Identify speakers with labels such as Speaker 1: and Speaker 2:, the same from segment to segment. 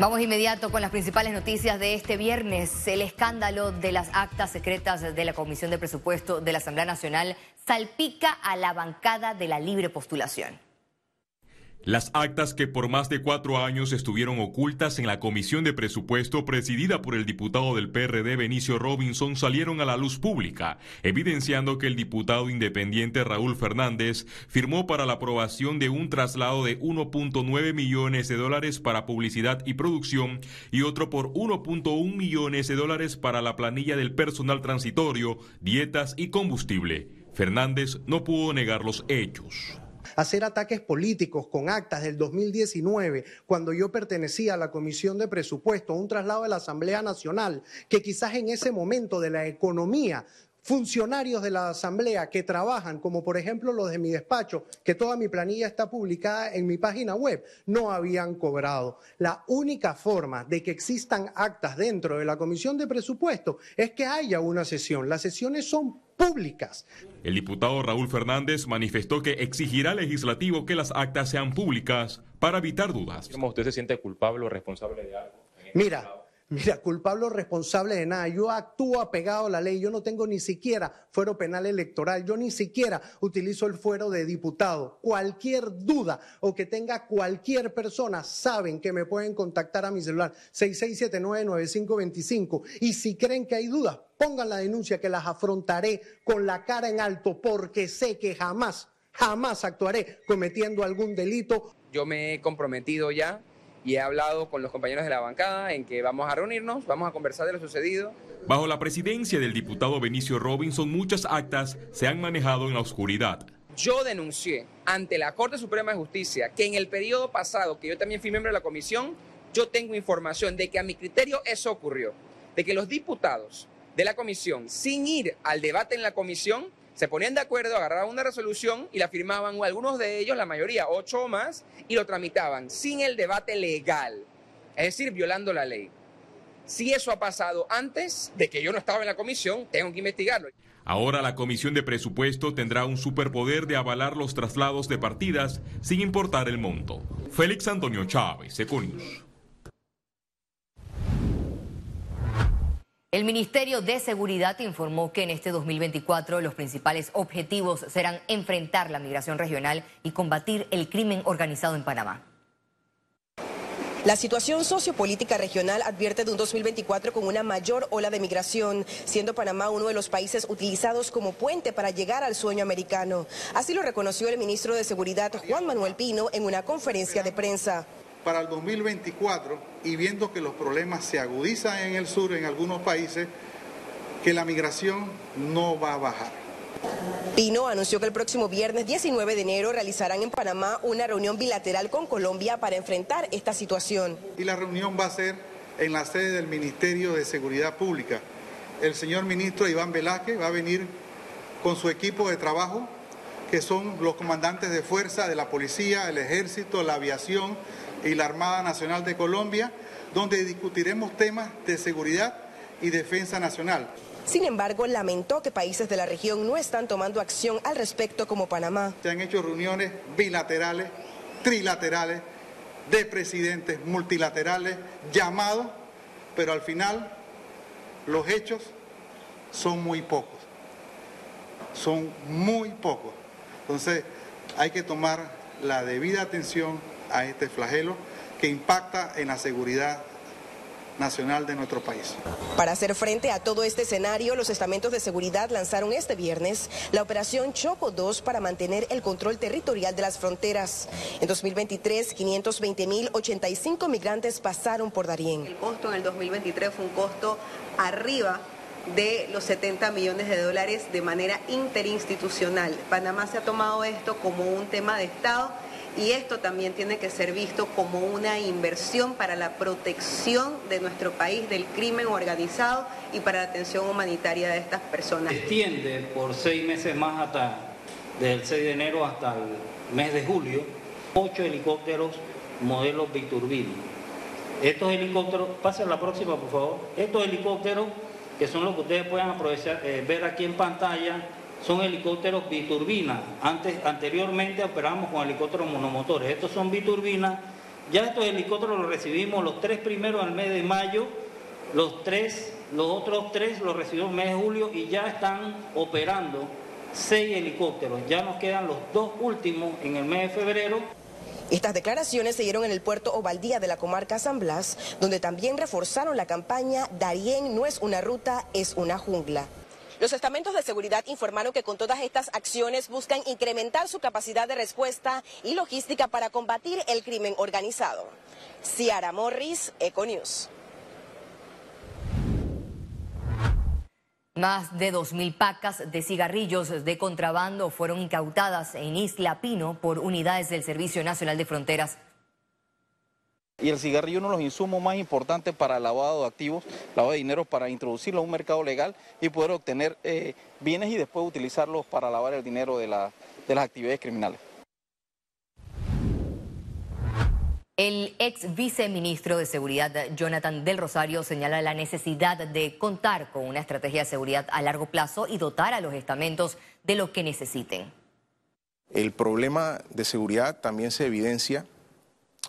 Speaker 1: Vamos inmediato con las principales noticias de este viernes. El escándalo de las actas secretas de la Comisión de Presupuesto de la Asamblea Nacional salpica a la bancada de la libre postulación.
Speaker 2: Las actas que por más de cuatro años estuvieron ocultas en la Comisión de Presupuesto presidida por el diputado del PRD Benicio Robinson salieron a la luz pública, evidenciando que el diputado independiente Raúl Fernández firmó para la aprobación de un traslado de 1.9 millones de dólares para publicidad y producción y otro por 1.1 millones de dólares para la planilla del personal transitorio, dietas y combustible. Fernández no pudo negar los hechos
Speaker 3: hacer ataques políticos con actas del 2019, cuando yo pertenecía a la Comisión de Presupuesto, un traslado de la Asamblea Nacional, que quizás en ese momento de la economía funcionarios de la Asamblea que trabajan, como por ejemplo los de mi despacho, que toda mi planilla está publicada en mi página web, no habían cobrado. La única forma de que existan actas dentro de la Comisión de Presupuesto es que haya una sesión. Las sesiones son públicas.
Speaker 2: El diputado Raúl Fernández manifestó que exigirá al legislativo que las actas sean públicas para evitar dudas.
Speaker 4: ¿Cómo usted se siente culpable o responsable de algo?
Speaker 3: Mira, Mira, culpable o responsable de nada. Yo actúo apegado a la ley. Yo no tengo ni siquiera fuero penal electoral. Yo ni siquiera utilizo el fuero de diputado. Cualquier duda o que tenga cualquier persona, saben que me pueden contactar a mi celular 6679-9525. Y si creen que hay dudas, pongan la denuncia que las afrontaré con la cara en alto porque sé que jamás, jamás actuaré cometiendo algún delito.
Speaker 5: Yo me he comprometido ya y he hablado con los compañeros de la bancada en que vamos a reunirnos, vamos a conversar de lo sucedido.
Speaker 2: Bajo la presidencia del diputado Benicio Robinson, muchas actas se han manejado en la oscuridad.
Speaker 5: Yo denuncié ante la Corte Suprema de Justicia que en el periodo pasado, que yo también fui miembro de la comisión, yo tengo información de que a mi criterio eso ocurrió, de que los diputados de la comisión, sin ir al debate en la comisión, se ponían de acuerdo, agarraban una resolución y la firmaban, algunos de ellos, la mayoría, ocho o más, y lo tramitaban sin el debate legal, es decir, violando la ley. Si eso ha pasado antes de que yo no estaba en la comisión, tengo que investigarlo.
Speaker 2: Ahora la Comisión de Presupuesto tendrá un superpoder de avalar los traslados de partidas sin importar el monto. Félix Antonio Chávez, Econius.
Speaker 1: El Ministerio de Seguridad informó que en este 2024 los principales objetivos serán enfrentar la migración regional y combatir el crimen organizado en Panamá.
Speaker 6: La situación sociopolítica regional advierte de un 2024 con una mayor ola de migración, siendo Panamá uno de los países utilizados como puente para llegar al sueño americano. Así lo reconoció el ministro de Seguridad Juan Manuel Pino en una conferencia de prensa
Speaker 7: para el 2024 y viendo que los problemas se agudizan en el sur, en algunos países, que la migración no va a bajar.
Speaker 6: Pino anunció que el próximo viernes 19 de enero realizarán en Panamá una reunión bilateral con Colombia para enfrentar esta situación.
Speaker 7: Y la reunión va a ser en la sede del Ministerio de Seguridad Pública. El señor ministro Iván Velázquez va a venir con su equipo de trabajo, que son los comandantes de fuerza de la policía, el ejército, la aviación, y la Armada Nacional de Colombia, donde discutiremos temas de seguridad y defensa nacional.
Speaker 6: Sin embargo, lamentó que países de la región no están tomando acción al respecto como Panamá.
Speaker 7: Se han hecho reuniones bilaterales, trilaterales, de presidentes, multilaterales, llamados, pero al final los hechos son muy pocos. Son muy pocos. Entonces hay que tomar la debida atención a este flagelo que impacta en la seguridad nacional de nuestro país.
Speaker 6: Para hacer frente a todo este escenario, los estamentos de seguridad lanzaron este viernes la operación Choco 2 para mantener el control territorial de las fronteras. En 2023, 520.085 migrantes pasaron por Darién.
Speaker 8: El costo en el 2023 fue un costo arriba de los 70 millones de dólares de manera interinstitucional. Panamá se ha tomado esto como un tema de Estado y esto también tiene que ser visto como una inversión para la protección de nuestro país del crimen organizado y para la atención humanitaria de estas personas.
Speaker 9: Extiende por seis meses más hasta, desde el 6 de enero hasta el mes de julio, ocho helicópteros modelos Biturbino. Estos helicópteros, pase a la próxima por favor, estos helicópteros que son los que ustedes pueden aprovechar, eh, ver aquí en pantalla, son helicópteros biturbinas. Antes, anteriormente operábamos con helicópteros monomotores. Estos son biturbinas Ya estos helicópteros los recibimos los tres primeros al mes de mayo, los tres, los otros tres los recibimos el mes de julio y ya están operando seis helicópteros. Ya nos quedan los dos últimos en el mes de febrero.
Speaker 6: Estas declaraciones se dieron en el puerto Ovaldía de la comarca San Blas, donde también reforzaron la campaña Darién no es una ruta, es una jungla. Los estamentos de seguridad informaron que con todas estas acciones buscan incrementar su capacidad de respuesta y logística para combatir el crimen organizado. Ciara Morris, Econews.
Speaker 1: Más de 2.000 pacas de cigarrillos de contrabando fueron incautadas en Isla Pino por unidades del Servicio Nacional de Fronteras
Speaker 10: y el cigarrillo es uno de los insumos más importantes para el lavado de activos, lavado de dinero, para introducirlo a un mercado legal y poder obtener eh, bienes y después utilizarlos para lavar el dinero de, de las actividades criminales.
Speaker 1: El ex viceministro de Seguridad, Jonathan del Rosario, señala la necesidad de contar con una estrategia de seguridad a largo plazo y dotar a los estamentos de lo que necesiten.
Speaker 11: El problema de seguridad también se evidencia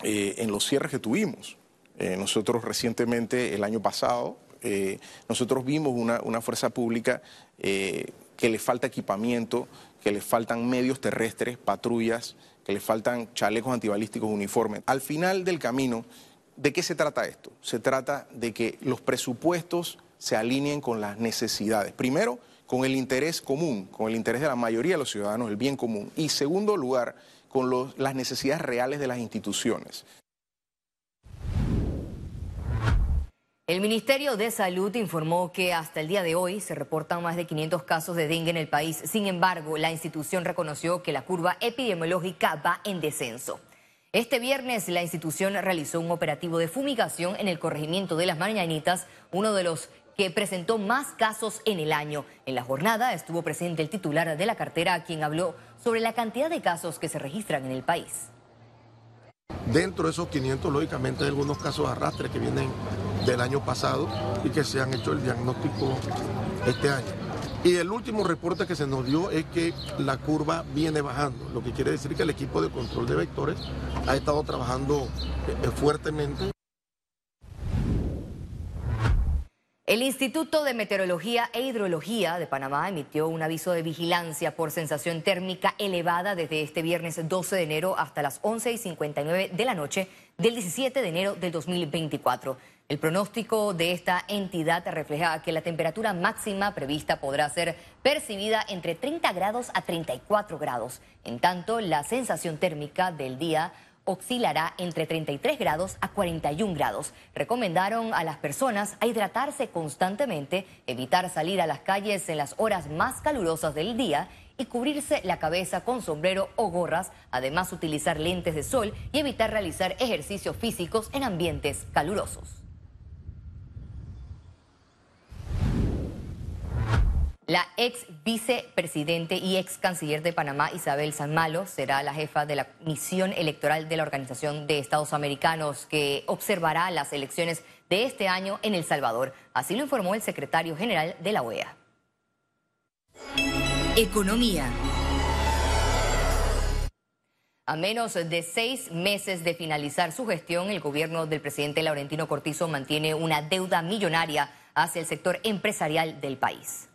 Speaker 11: eh, en los cierres que tuvimos. Eh, nosotros recientemente, el año pasado, eh, nosotros vimos una, fuerza pública que le falta equipamiento, que le faltan medios terrestres, patrullas, que le faltan chalecos antibalísticos uniformes. Al final del camino, ¿de qué se trata esto? Se trata de que los presupuestos se alineen con las necesidades. Primero, con el interés común, con el interés de la mayoría de los ciudadanos, el bien común. Y segundo lugar, con las necesidades reales de las instituciones.
Speaker 1: El Ministerio de Salud informó que hasta el día de hoy se reportan más de 500 casos de dengue en el país. Sin embargo, la institución reconoció que la curva epidemiológica va en descenso. Este viernes la institución realizó un operativo de fumigación en el corregimiento de las Mañanitas, uno de los que presentó más casos en el año. En la jornada estuvo presente el titular de la cartera, quien habló sobre la cantidad de casos que se registran en el país.
Speaker 12: Dentro de esos 500, lógicamente, hay algunos casos de arrastre que vienen del año pasado y que se han hecho el diagnóstico este año. Y el último reporte que se nos dio es que la curva viene bajando, lo que quiere decir que el equipo de control de vectores ha estado trabajando eh, fuertemente.
Speaker 1: El Instituto de Meteorología e Hidrología de Panamá emitió un aviso de vigilancia por sensación térmica elevada desde este viernes 12 de enero hasta las 11 y 59 de la noche del 17 de enero del 2024. El pronóstico de esta entidad refleja que la temperatura máxima prevista podrá ser percibida entre 30 grados a 34 grados. En tanto, la sensación térmica del día oscilará entre 33 grados a 41 grados. Recomendaron a las personas a hidratarse constantemente, evitar salir a las calles en las horas más calurosas del día y cubrirse la cabeza con sombrero o gorras, además utilizar lentes de sol y evitar realizar ejercicios físicos en ambientes calurosos. La ex vicepresidente y ex canciller de Panamá, Isabel San Malo, será la jefa de la misión electoral de la Organización de Estados Americanos que observará las elecciones de este año en El Salvador. Así lo informó el secretario general de la OEA. Economía. A menos de seis meses de finalizar su gestión, el gobierno del presidente Laurentino Cortizo mantiene una deuda millonaria hacia el sector empresarial del país.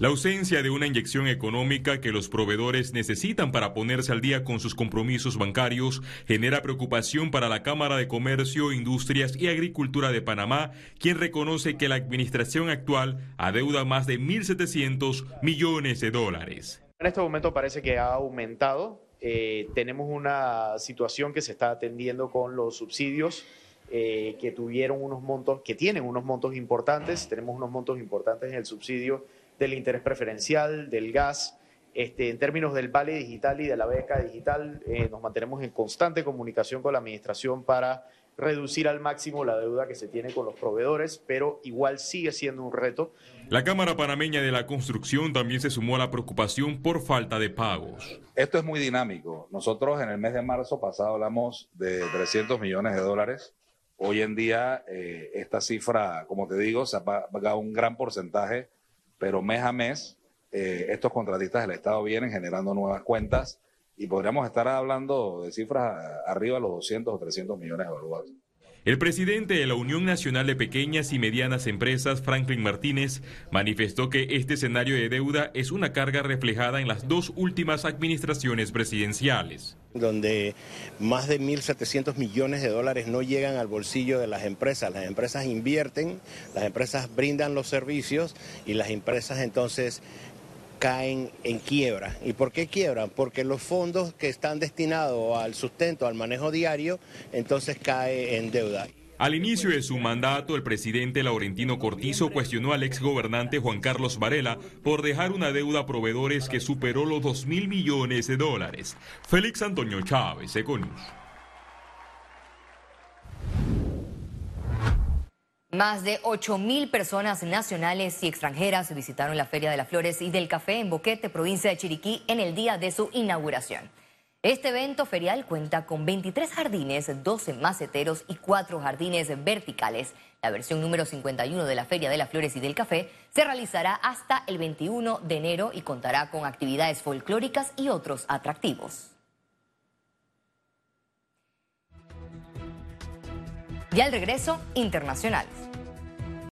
Speaker 2: La ausencia de una inyección económica que los proveedores necesitan para ponerse al día con sus compromisos bancarios genera preocupación para la Cámara de Comercio, Industrias y Agricultura de Panamá, quien reconoce que la administración actual adeuda más de 1.700 millones de dólares.
Speaker 13: En este momento parece que ha aumentado. Eh, tenemos una situación que se está atendiendo con los subsidios eh, que tuvieron unos montos, que tienen unos montos importantes. Tenemos unos montos importantes en el subsidio del interés preferencial, del gas. Este, en términos del vale digital y de la beca digital, eh, nos mantenemos en constante comunicación con la Administración para reducir al máximo la deuda que se tiene con los proveedores, pero igual sigue siendo un reto.
Speaker 2: La Cámara Panameña de la Construcción también se sumó a la preocupación por falta de pagos.
Speaker 14: Esto es muy dinámico. Nosotros en el mes de marzo pasado hablamos de 300 millones de dólares. Hoy en día eh, esta cifra, como te digo, se ha pagado un gran porcentaje pero mes a mes eh, estos contratistas del Estado vienen generando nuevas cuentas y podríamos estar hablando de cifras arriba de los 200 o 300 millones de dólares.
Speaker 2: El presidente de la Unión Nacional de Pequeñas y Medianas Empresas, Franklin Martínez, manifestó que este escenario de deuda es una carga reflejada en las dos últimas administraciones presidenciales.
Speaker 15: Donde más de 1.700 millones de dólares no llegan al bolsillo de las empresas. Las empresas invierten, las empresas brindan los servicios y las empresas entonces caen en quiebra. ¿Y por qué quiebran? Porque los fondos que están destinados al sustento, al manejo diario, entonces cae en deuda.
Speaker 2: Al inicio de su mandato, el presidente Laurentino Cortizo cuestionó al exgobernante Juan Carlos Varela por dejar una deuda a proveedores que superó los 2 mil millones de dólares. Félix Antonio Chávez, Econius.
Speaker 1: Más de 8.000 personas nacionales y extranjeras visitaron la Feria de las Flores y del Café en Boquete, provincia de Chiriquí, en el día de su inauguración. Este evento ferial cuenta con 23 jardines, 12 maceteros y 4 jardines verticales. La versión número 51 de la Feria de las Flores y del Café se realizará hasta el 21 de enero y contará con actividades folclóricas y otros atractivos. Y al regreso, internacionales.